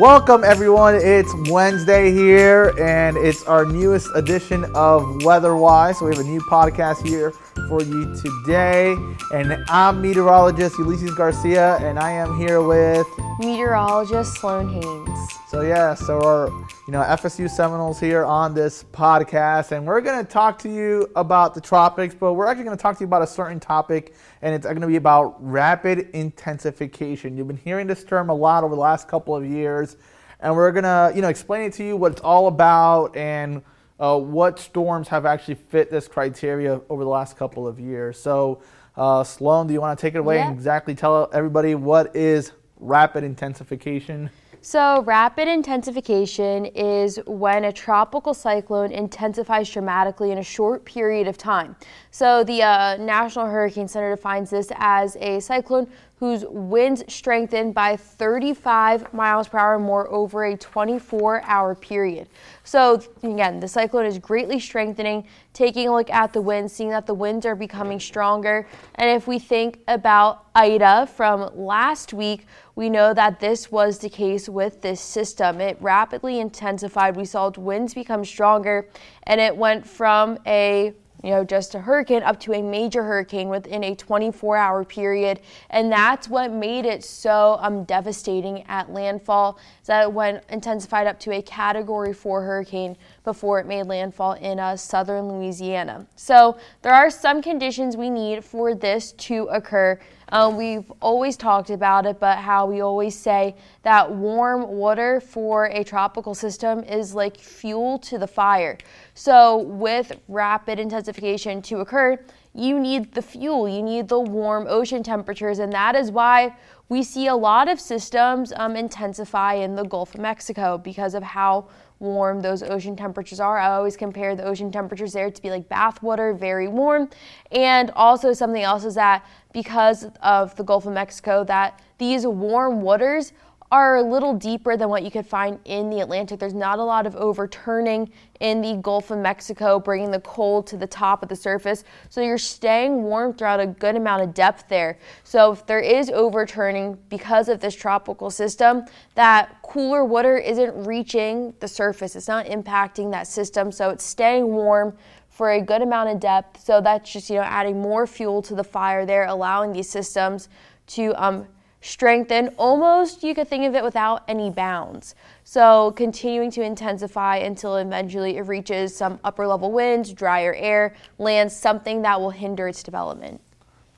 Welcome, everyone. It's Wednesday here, and it's our newest edition of Weatherwise. So, we have a new podcast here for you today. And I'm meteorologist Ulysses Garcia, and I am here with meteorologist Sloan Haynes. So, yeah, so our you know FSU Seminoles here on this podcast, and we're going to talk to you about the tropics, but we're actually going to talk to you about a certain topic, and it's going to be about rapid intensification. You've been hearing this term a lot over the last couple of years, and we're going to you know explain it to you what it's all about and uh, what storms have actually fit this criteria over the last couple of years. So, uh, Sloan, do you want to take it away and exactly tell everybody what is rapid intensification? So, rapid intensification is when a tropical cyclone intensifies dramatically in a short period of time. So, the uh, National Hurricane Center defines this as a cyclone whose winds strengthened by 35 miles per hour more over a 24 hour period. So, again, the cyclone is greatly strengthening. Taking a look at the winds, seeing that the winds are becoming stronger. And if we think about Ida from last week, we know that this was the case with this system. It rapidly intensified. We saw winds become stronger, and it went from a you know, just a hurricane up to a major hurricane within a 24 hour period. And that's what made it so um, devastating at landfall, is that it went intensified up to a category four hurricane before it made landfall in uh, southern Louisiana. So there are some conditions we need for this to occur. Um, we've always talked about it, but how we always say that warm water for a tropical system is like fuel to the fire. So, with rapid intensification to occur, you need the fuel, you need the warm ocean temperatures, and that is why we see a lot of systems um, intensify in the Gulf of Mexico because of how warm those ocean temperatures are. I always compare the ocean temperatures there to be like bath water, very warm. And also something else is that because of the Gulf of Mexico, that these warm waters are a little deeper than what you could find in the Atlantic. There's not a lot of overturning in the Gulf of Mexico, bringing the cold to the top of the surface. So you're staying warm throughout a good amount of depth there. So if there is overturning because of this tropical system, that cooler water isn't reaching the surface. It's not impacting that system. So it's staying warm for a good amount of depth. So that's just, you know, adding more fuel to the fire there, allowing these systems to um, strengthen. Almost you could think of it without any bounds. So continuing to intensify until eventually it reaches some upper level winds, drier air, lands something that will hinder its development.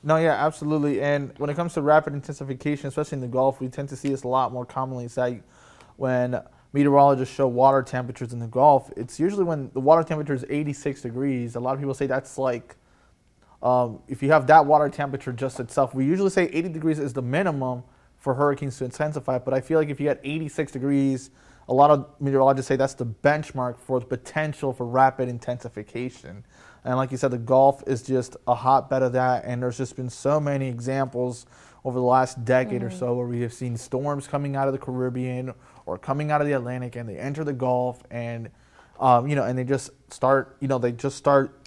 No, yeah, absolutely. And when it comes to rapid intensification, especially in the Gulf, we tend to see this a lot more commonly. It's like when meteorologists show water temperatures in the Gulf, it's usually when the water temperature is 86 degrees. A lot of people say that's like um, if you have that water temperature just itself, we usually say 80 degrees is the minimum for hurricanes to intensify. But I feel like if you get 86 degrees, a lot of meteorologists say that's the benchmark for the potential for rapid intensification. And like you said, the Gulf is just a hotbed of that. And there's just been so many examples over the last decade mm-hmm. or so where we have seen storms coming out of the Caribbean or coming out of the Atlantic and they enter the Gulf and um, you know, and they just start, you know, they just start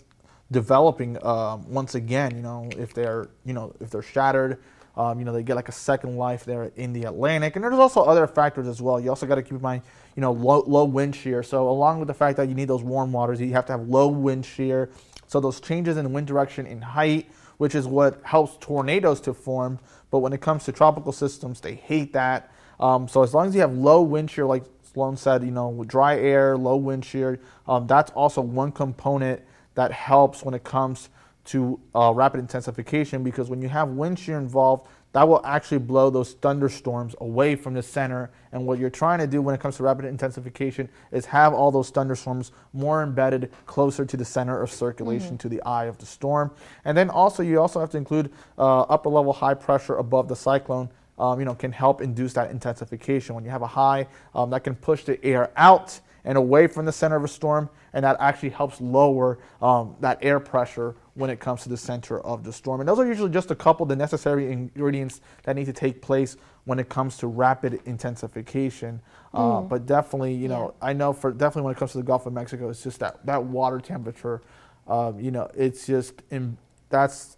developing um, once again. You know, if they're you know if they're shattered, um, you know they get like a second life there in the Atlantic. And there's also other factors as well. You also got to keep in mind, you know, low, low wind shear. So along with the fact that you need those warm waters, you have to have low wind shear. So those changes in wind direction in height, which is what helps tornadoes to form. But when it comes to tropical systems, they hate that. Um, so as long as you have low wind shear, like Sloan said, you know, dry air, low wind shear, um, that's also one component that helps when it comes to uh, rapid intensification because when you have wind shear involved, that will actually blow those thunderstorms away from the center. And what you're trying to do when it comes to rapid intensification is have all those thunderstorms more embedded closer to the center of circulation, mm-hmm. to the eye of the storm. And then also, you also have to include uh, upper level high pressure above the cyclone. Um, you know, can help induce that intensification. When you have a high, um, that can push the air out and away from the center of a storm, and that actually helps lower um, that air pressure when it comes to the center of the storm. And those are usually just a couple of the necessary ingredients that need to take place when it comes to rapid intensification. Mm. Uh, but definitely, you know, yeah. I know for definitely when it comes to the Gulf of Mexico, it's just that that water temperature. Um, you know, it's just in, that's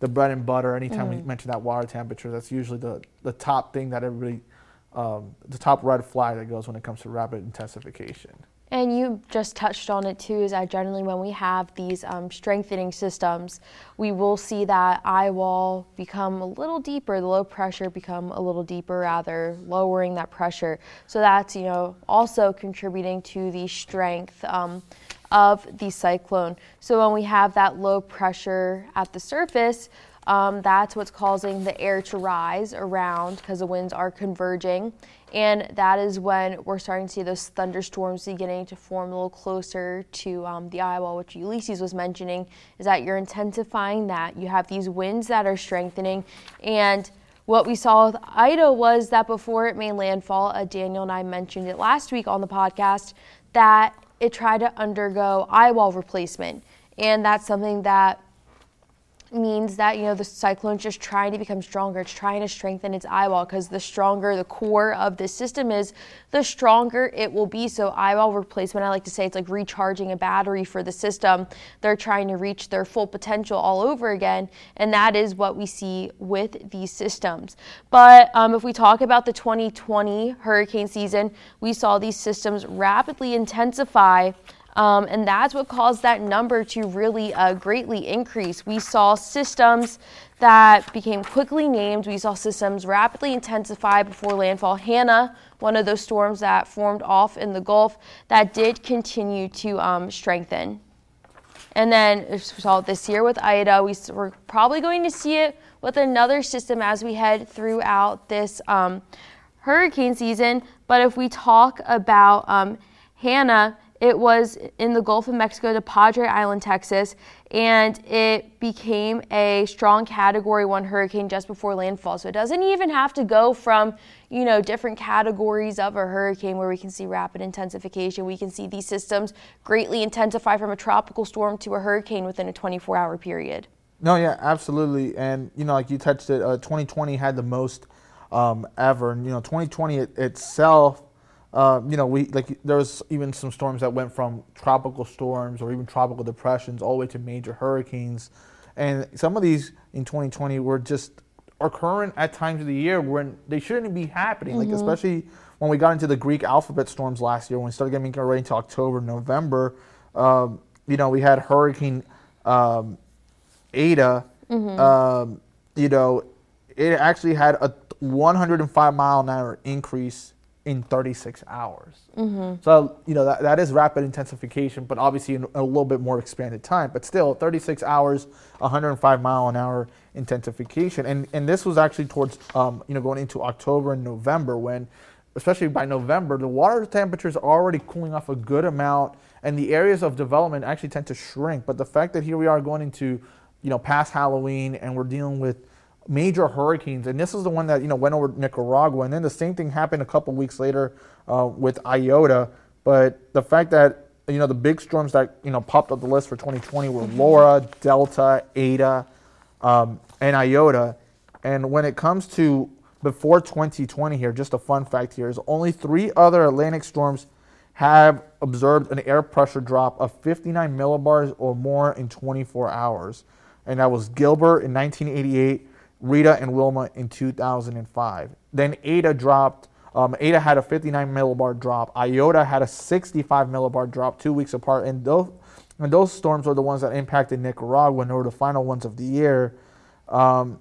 the bread and butter. Anytime mm. we mention that water temperature, that's usually the the top thing that everybody um, the top red flag that goes when it comes to rapid intensification. And you just touched on it too, is that generally when we have these um, strengthening systems, we will see that eye wall become a little deeper, the low pressure become a little deeper, rather lowering that pressure. So that's, you know, also contributing to the strength um, of the cyclone. So when we have that low pressure at the surface, um, that's what's causing the air to rise around because the winds are converging. And that is when we're starting to see those thunderstorms beginning to form a little closer to um, the eye wall, which Ulysses was mentioning, is that you're intensifying that. You have these winds that are strengthening. And what we saw with Ida was that before it made landfall, uh, Daniel and I mentioned it last week on the podcast, that it tried to undergo eye wall replacement. And that's something that means that you know the cyclone's just trying to become stronger. It's trying to strengthen its eye wall because the stronger the core of this system is the stronger it will be. So eye wall replacement i like to say it's like recharging a battery for the system. They're trying to reach their full potential all over again and that is what we see with these systems. But um, if we talk about the 2020 hurricane season we saw these systems rapidly intensify um, and that's what caused that number to really uh, greatly increase. We saw systems that became quickly named. We saw systems rapidly intensify before landfall. Hanna, one of those storms that formed off in the Gulf, that did continue to um, strengthen. And then we saw it this year with Ida. We, are probably going to see it with another system as we head throughout this um, hurricane season. But if we talk about um, Hanna, it was in the Gulf of Mexico to Padre Island, Texas, and it became a strong category 1 hurricane just before landfall. So it doesn't even have to go from, you know, different categories of a hurricane where we can see rapid intensification. We can see these systems greatly intensify from a tropical storm to a hurricane within a 24-hour period. No, yeah, absolutely. And you know, like you touched it, uh, 2020 had the most um, ever, and you know, 2020 it, itself uh, you know, we like there was even some storms that went from tropical storms or even tropical depressions all the way to major hurricanes, and some of these in 2020 were just occurring at times of the year when they shouldn't be happening. Mm-hmm. Like especially when we got into the Greek alphabet storms last year, when we started getting ready into October, November. Um, you know, we had Hurricane um, Eta. Mm-hmm. Um, you know, it actually had a 105 mile an hour increase in 36 hours. Mm-hmm. So, you know, that, that is rapid intensification, but obviously in a little bit more expanded time. But still, 36 hours, 105 mile an hour intensification. And, and this was actually towards, um, you know, going into October and November when, especially by November, the water temperatures are already cooling off a good amount and the areas of development actually tend to shrink. But the fact that here we are going into, you know, past Halloween and we're dealing with major hurricanes, and this is the one that you know went over Nicaragua, and then the same thing happened a couple weeks later uh, with Iota. But the fact that you know the big storms that you know popped up the list for 2020 were Laura, Delta, Eta, um, and Iota. And when it comes to before 2020 here, just a fun fact here is only three other Atlantic storms have observed an air pressure drop of 59 millibars or more in 24 hours. And that was Gilbert in 1988, Rita and Wilma in 2005. Then Eta dropped. Um, Eta had a 59 millibar drop. Iota had a 65 millibar drop two weeks apart. And those, and those storms were the ones that impacted Nicaragua and were the final ones of the year. Um,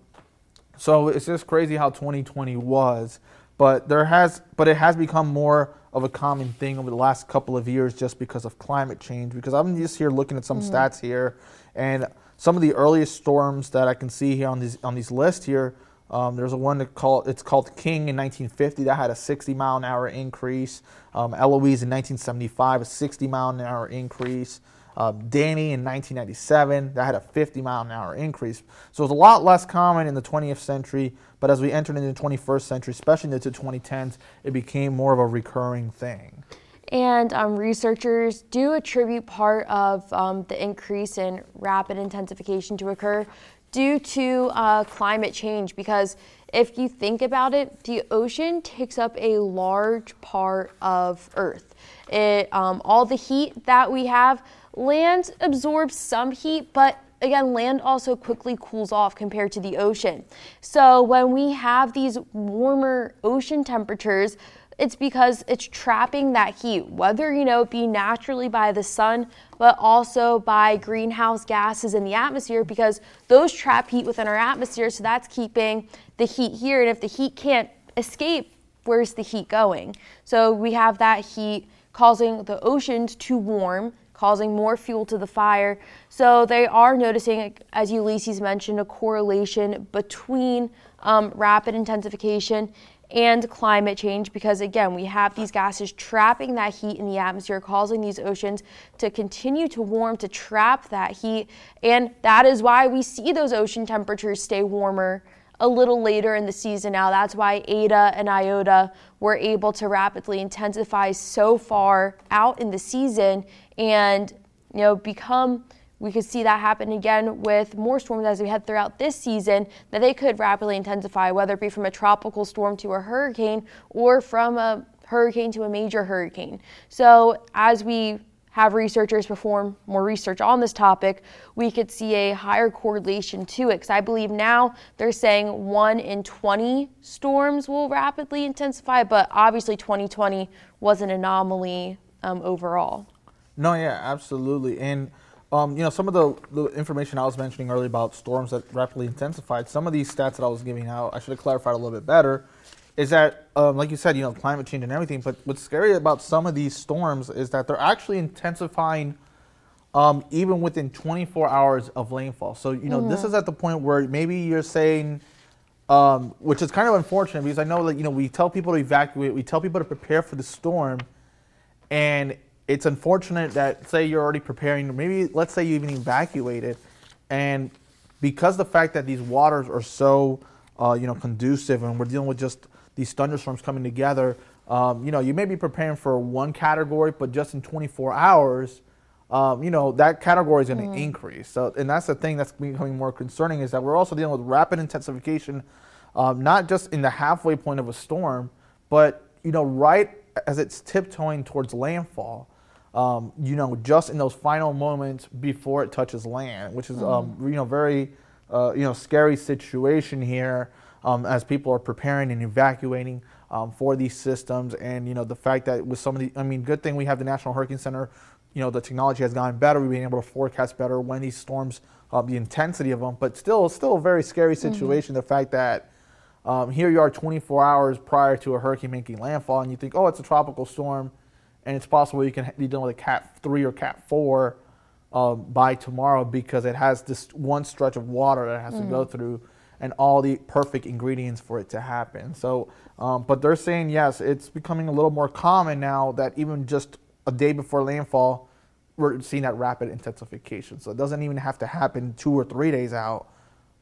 so it's just crazy how 2020 was. But there has, but it has become more of a common thing over the last couple of years just because of climate change. Because I'm just here looking at some mm-hmm. stats here, and some of the earliest storms that I can see here on these on these lists here. Um, there's a one that called it's called King in 1950 that had a 60 mile an hour increase. Um, Eloise in 1975 a 60 mile an hour increase. Uh, Danny in 1997 that had a 50 mile an hour increase. So it's a lot less common in the 20th century, but as we entered into the 21st century, especially into the 2010s, it became more of a recurring thing. And um, researchers do attribute part of um, the increase in rapid intensification to occur due to uh, climate change because if you think about it, the ocean takes up a large part of Earth. It, um, all the heat that we have, land absorbs some heat, but again, land also quickly cools off compared to the ocean. So when we have these warmer ocean temperatures, it's because it's trapping that heat, whether you know it be naturally by the sun, but also by greenhouse gases in the atmosphere, because those trap heat within our atmosphere. So that's keeping the heat here. And if the heat can't escape, where's the heat going? So we have that heat causing the oceans to warm, causing more fuel to the fire. So they are noticing, as Ulysses mentioned, a correlation between um, rapid intensification and climate change because again we have these gases trapping that heat in the atmosphere causing these oceans to continue to warm to trap that heat. And that is why we see those ocean temperatures stay warmer a little later in the season now. That's why Eta and Iota were able to rapidly intensify so far out in the season and you know become we could see that happen again with more storms as we head throughout this season, that they could rapidly intensify, whether it be from a tropical storm to a hurricane or from a hurricane to a major hurricane. So, as we have researchers perform more research on this topic, we could see a higher correlation to it. Because I believe now they're saying one in 20 storms will rapidly intensify, but obviously 2020 was an anomaly um, overall. No, yeah, absolutely. And um, you know, some of the, the, information I was mentioning earlier about storms that rapidly intensified, some of these stats that I was giving out, I should have clarified a little bit better, is that, um, like you said, you know, climate change and everything, but what's scary about some of these storms is that they're actually intensifying um, even within 24 hours of rainfall. So, you know, mm-hmm. this is at the point where maybe you're saying, um, which is kind of unfortunate because I know that, you know, we tell people to evacuate, we tell people to prepare for the storm, and it's unfortunate that say you're already preparing, maybe let's say you even evacuated, and because the fact that these waters are so uh, you know conducive and we're dealing with just these thunderstorms coming together, um, you know you may be preparing for one category, but just in 24 hours, um, you know that category is going to mm. Increase. So and that's the thing that's becoming more concerning is that we're also dealing with rapid intensification, um, not just in the halfway point of a storm, but you know right as it's tiptoeing towards landfall um, you know, just in those final moments before it touches land, which is, um, mm-hmm. you know, very, uh, you know, scary situation here um, as people are preparing and evacuating um, for these systems. And, you know, the fact that with some of the, I mean, good thing we have the National Hurricane Center, you know, the technology has gotten better. We've been able to forecast better when these storms, uh, the intensity of them, but still, still a very scary mm-hmm. situation. Mm-hmm. The fact that, um, here you are 24 hours prior to a hurricane making landfall, and you think, oh, it's a tropical storm and it's possible you can be dealing with a Cat three or Cat four um, by tomorrow because it has this one stretch of water that has mm. to go mm. through and all the perfect ingredients for it to happen. So, um, but they're saying yes, it's becoming a little more common now that even just a day before landfall, we're seeing that rapid intensification. So it doesn't even have to happen two or three days out,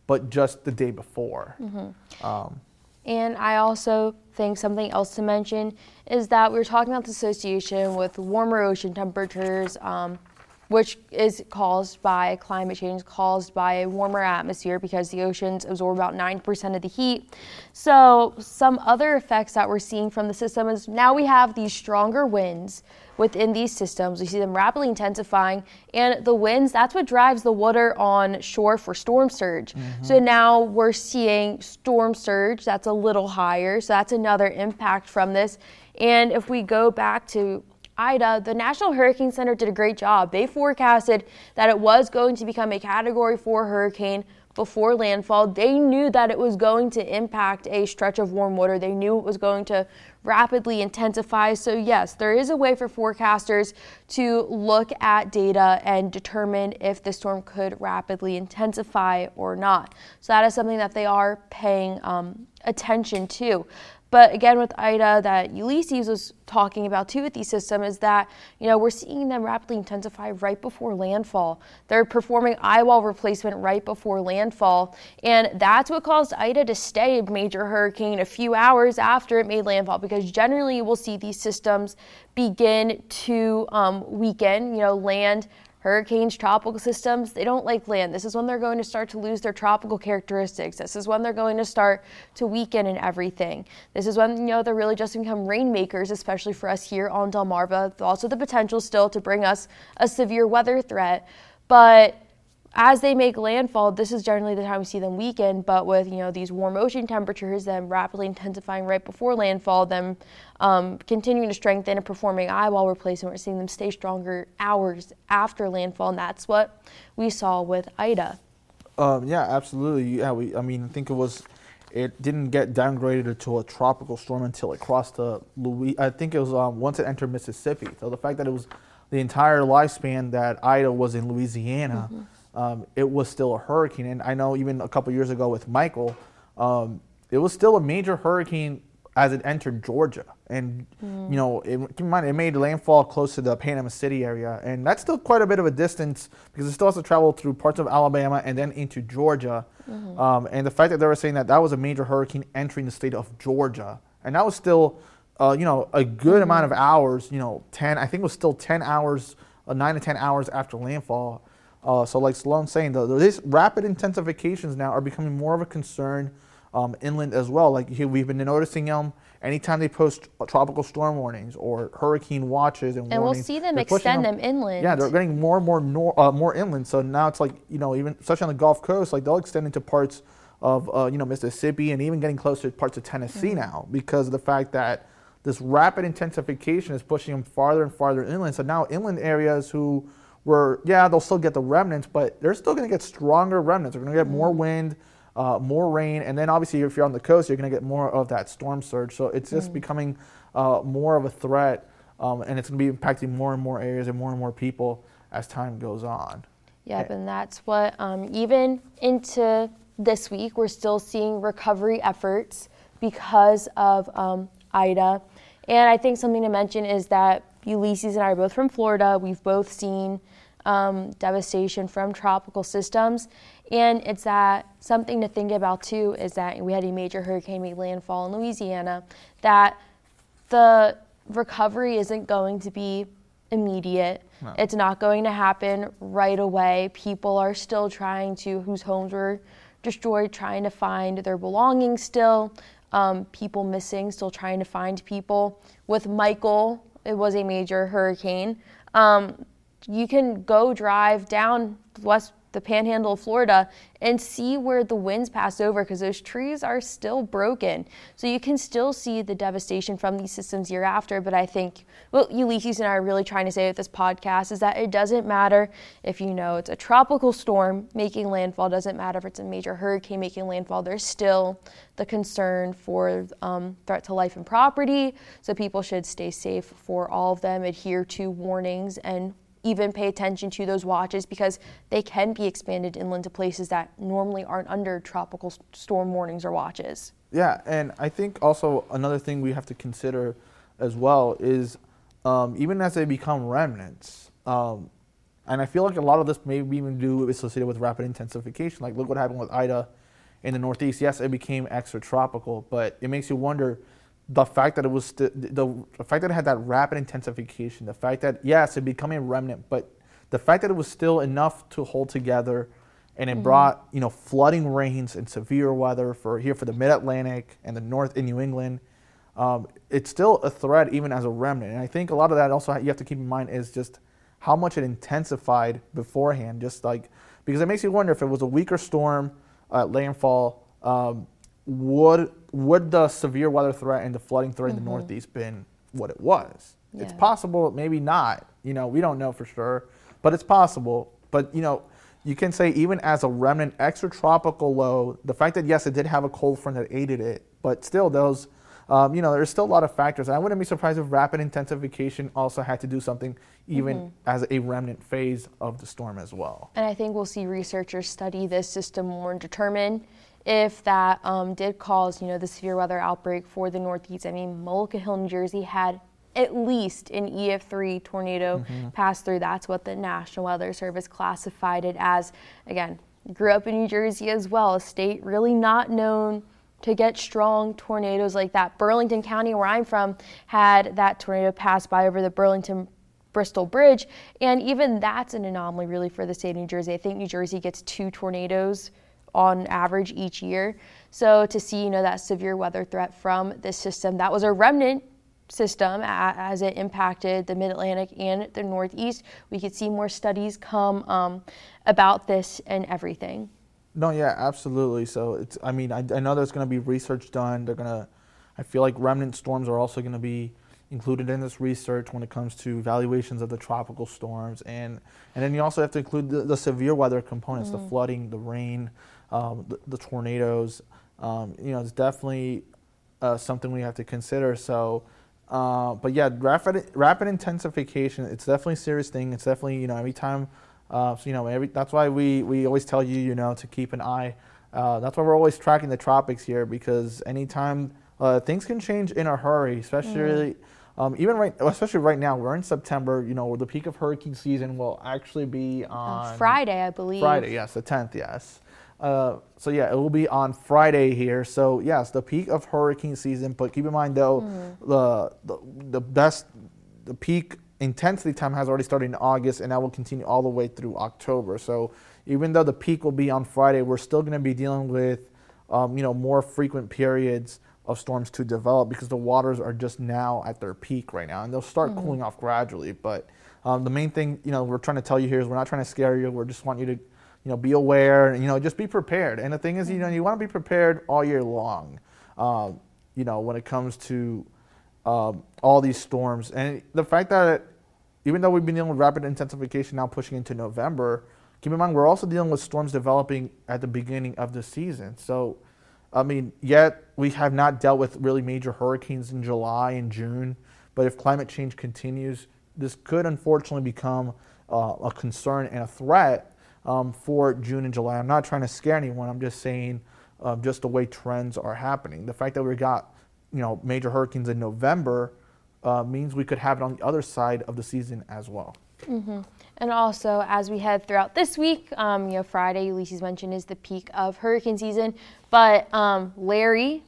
but just the day before. Mm-hmm. Um, and I also think something else to mention is that we were talking about the association with warmer ocean temperatures, um, which is caused by climate change, caused by a warmer atmosphere because the oceans absorb about 9% of the heat. So, some other effects that we're seeing from the system is now we have these stronger winds within these systems. We see them rapidly intensifying, and the winds, that's what drives the water on shore for storm surge. Mm-hmm. So now we're seeing storm surge that's a little higher. So that's another impact from this. And if we go back to Ida, the National Hurricane Center did a great job. They forecasted that it was going to become a category 4 hurricane before landfall. They knew that it was going to impact a stretch of warm water. They knew it was going to rapidly intensify. So, yes, there is a way for forecasters to look at data and determine if the storm could rapidly intensify or not. So, that is something that they are paying um, attention to. But again, with Ida, that Ulysses was talking about too with the system is that you know we're seeing them rapidly intensify right before landfall. They're performing eye wall replacement right before landfall, and that's what caused Ida to stay a major hurricane a few hours after it made landfall. Because generally, we'll see these systems begin to um, weaken. You know, land Hurricanes, tropical systems, they don't like land. This is when they're going to start to lose their tropical characteristics. This is when they're going to start to weaken and everything. This is when, you know, they're really just become rainmakers, especially for us here on Delmarva. Also the potential still to bring us a severe weather threat. But as they make landfall, this is generally the time we see them weaken. But with you know these warm ocean temperatures, them rapidly intensifying right before landfall, them um, continuing to strengthen and performing eye wall replacement, we're seeing them stay stronger hours after landfall, and that's what we saw with Ida. Um, yeah, absolutely. Yeah, we. I mean, I think it was. It didn't get downgraded to a tropical storm until it crossed the Louis. I think it was um, once it entered Mississippi. So the fact that it was the entire lifespan that Ida was in Louisiana. Mm-hmm um, it was still a hurricane. And I know even a couple years ago with Michael, um, it was still a major hurricane as it entered Georgia. And, mm. you know, it, keep in mind, it made landfall close to the Panama City area. And that's still quite a bit of a distance because it still has to travel through parts of Alabama and then into Georgia. Mm-hmm. Um, and the fact that they were saying that that was a major hurricane entering the state of Georgia. And that was still, uh, you know, a good mm-hmm. amount of hours, you know, 10, I think it was still 10 hours, uh, 9 to 10 hours after landfall. Uh, so like Sloan's saying, the, these rapid intensifications now are becoming more of a concern um, inland as well. Like we've been noticing them anytime they post tropical storm warnings or hurricane watches and, and warnings, we'll see them extend them, them, inland. Yeah, they're getting more and more nor, uh, more inland. So now it's like you know even especially on the Gulf Coast, like they'll extend into parts of uh, you know Mississippi and even getting closer to parts of Tennessee mm-hmm. now because of the fact that this rapid intensification is pushing them farther and farther inland. So now inland areas who where yeah they'll still get the remnants, but they're still going to get stronger remnants. They're going to get more mm. wind, uh, more rain, and then obviously if you're on the coast, you're going to get more of that storm surge. So it's just mm. becoming uh, more of a threat, um, and it's going to be impacting more and more areas and more and more people as time goes on. Yep, and that's what um, even into this week we're still seeing recovery efforts because of um, Ida. And I think something to mention is that Ulysses and I are both from Florida. We've both seen um, devastation from tropical systems. And it's that something to think about too is that we had a major hurricane make landfall in Louisiana, that the recovery isn't going to be immediate. No. It's not going to happen right away. People are still trying to, whose homes were destroyed, trying to find their belongings still. Um, people missing, still trying to find people. With Michael, it was a major hurricane. Um, you can go drive down west the panhandle of Florida and see where the winds pass over because those trees are still broken. So you can still see the devastation from these systems year after. But I think what Ulysses and I are really trying to say with this podcast is that it doesn't matter if you know it's a tropical storm making landfall, doesn't matter if it's a major hurricane making landfall, there's still the concern for um, threat to life and property. So people should stay safe for all of them, adhere to warnings and even pay attention to those watches because they can be expanded inland to places that normally aren't under tropical storm warnings or watches. Yeah, and I think also another thing we have to consider as well is um, even as they become remnants, um, and I feel like a lot of this may even do associated with rapid intensification. Like look what happened with Ida in the Northeast. Yes, it became extra tropical, but it makes you wonder the fact that it was st- the, the fact that it had that rapid intensification, the fact that yes, it became a remnant, but the fact that it was still enough to hold together, and it mm-hmm. brought you know flooding rains and severe weather for here for the Mid Atlantic and the North in New England. Um, it's still a threat even as a remnant, and I think a lot of that also you have to keep in mind is just how much it intensified beforehand. Just like because it makes you wonder if it was a weaker storm at landfall. Um, would would the severe weather threat and the flooding threat mm-hmm. in the mm-hmm. Northeast been what it was? Yeah. It's possible, maybe not. You know, we don't know for sure, but it's possible. But you know, you can say even as a remnant extratropical low, the fact that yes, it did have a cold front that aided it, but still those. Um, you know, there's still a lot of factors. I wouldn't be surprised if rapid intensification also had to do something even mm-hmm. as a remnant phase of the storm as well. And I think we'll see researchers study this system more and determine if that um, did cause, you know, the severe weather outbreak for the Northeast. I mean, Mullica Hill, New Jersey had at least an EF3 tornado mm-hmm. pass through. That's what the National Weather Service classified it as. Again, grew up in New Jersey as well, a state really not known to get strong tornadoes like that. Burlington County, where I'm from, had that tornado pass by over the Burlington Bristol Bridge, and even that's an anomaly really for the state of New Jersey. I think New Jersey gets two tornadoes on average each year. So to see, you know, that severe weather threat from this system that was a remnant system as it impacted the Mid Atlantic and the Northeast. We could see more studies come um, about this and everything. No, yeah, absolutely. So it's, I mean, I, I know there's going to be research done. They're going to, I feel like remnant storms are also going to be included in this research when it comes to evaluations of the tropical storms. And, and then you also have to include the, the severe weather components, mm-hmm. the flooding, the rain, um, the, the, tornadoes. Um, you know, it's definitely uh, something we have to consider. So, uh, but yeah, rapid rapid intensification. It's definitely a serious thing. It's definitely you know every time. Uh, so you know every, that's why we we always tell you you know to keep an eye. Uh, that's why we're always tracking the tropics here because anytime uh, things can change in a hurry, especially. Mm. Um, even right, especially right now, we're in September. You know, the peak of hurricane season will actually be on Friday, I believe. Friday, yes, the tenth, yes. Uh, so yeah, it will be on Friday here. So yes, the peak of hurricane season. But keep in mind though, mm. the, the the best the peak intensity time has already started in August, and that will continue all the way through October. So even though the peak will be on Friday, we're still going to be dealing with um, you know more frequent periods of storms to develop because the waters are just now at their peak right now, and they'll start mm. cooling off gradually. But um, the main thing you know we're trying to tell you here is we're not trying to scare you. We're just want you to you know, be aware, you know, just be prepared. And the thing is, you know, you want to be prepared all year long, um, you know, when it comes to um, all these storms. And the fact that even though we've been dealing with rapid intensification now pushing into November, keep in mind we're also dealing with storms developing at the beginning of the season. So, I mean, yet we have not dealt with really major hurricanes in July and June. But if climate change continues, this could unfortunately become uh, a concern and a threat um, for June and July. I'm not trying to scare anyone. I'm just saying uh, just the way trends are happening. The fact that we got you know major hurricanes in November uh, means we could have it on the other side of the season as well. Mm-hmm. And also, as we head throughout this week, um, you know, Friday, Ulysses mentioned, is the peak of hurricane season. But um, Larry,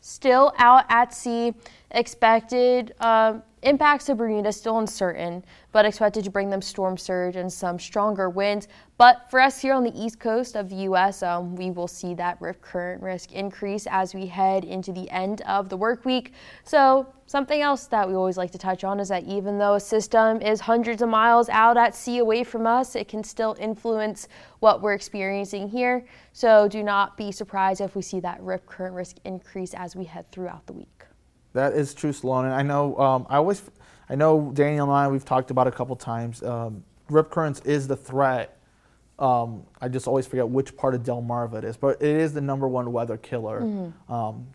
still out at sea, expected uh, Impacts to Bermuda still uncertain, but expected to bring them storm surge and some stronger winds. But for us here on the east coast of the U.S., um, we will see that rip current risk increase as we head into the end of the work week. So something else that we always like to touch on is that even though a system is hundreds of miles out at sea away from us, it can still influence what we're experiencing here. So do not be surprised if we see that rip current risk increase as we head throughout the week. That is true, Sloan. And I know um, I always, I know Daniel and I we've talked about a couple times. Um, rip currents is the threat. Um, I just always forget which part of Del Delmarva it is, but it is the number one weather killer. Mm-hmm. Um,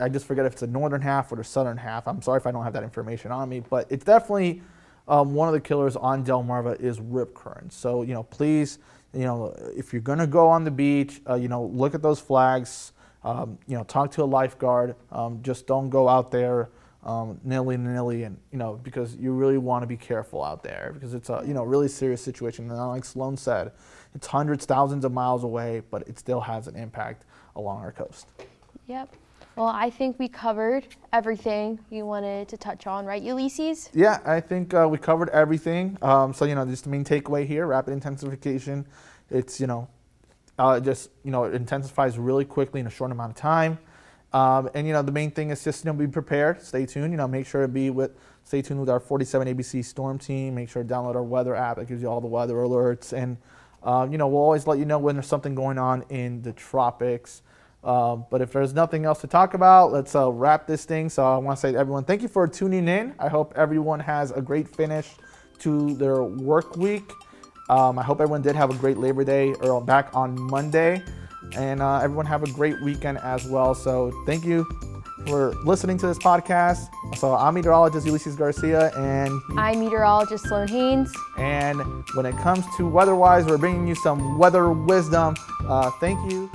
I just forget if it's the northern half or the southern half. I'm sorry if I don't have that information on me, but it's definitely um, one of the killers on Delmarva is rip currents. So you know, please, you know, if you're gonna go on the beach, uh, you know, look at those flags. Um, you know, talk to a lifeguard. Um, just don't go out there um, nilly nilly, and you know, because you really want to be careful out there because it's a you know really serious situation. And like Sloan said, it's hundreds, thousands of miles away, but it still has an impact along our coast. Yep. Well, I think we covered everything you wanted to touch on, right, Ulysses? Yeah, I think uh, we covered everything. Um, so, you know, just the main takeaway here rapid intensification. It's, you know, uh, just you know it intensifies really quickly in a short amount of time. Um, and you know the main thing is just you know be prepared, stay tuned. You know make sure to be with stay tuned with our 47 ABC Storm team. Make sure to download our weather app that gives you all the weather alerts. And uh, you know we'll always let you know when there's something going on in the tropics. Um, but if there's nothing else to talk about, let's uh, wrap this thing. So I want to say to everyone, thank you for tuning in. I hope everyone has a great finish to their work week. Um, I hope everyone did have a great Labor Day or back on Monday. And uh, everyone have a great weekend as well. So thank you for listening to this podcast. So I'm meteorologist Ulysses Garcia and I'm meteorologist Sloan Haynes. And when it comes to weather-wise, we're bringing you some weather wisdom. Uh, thank you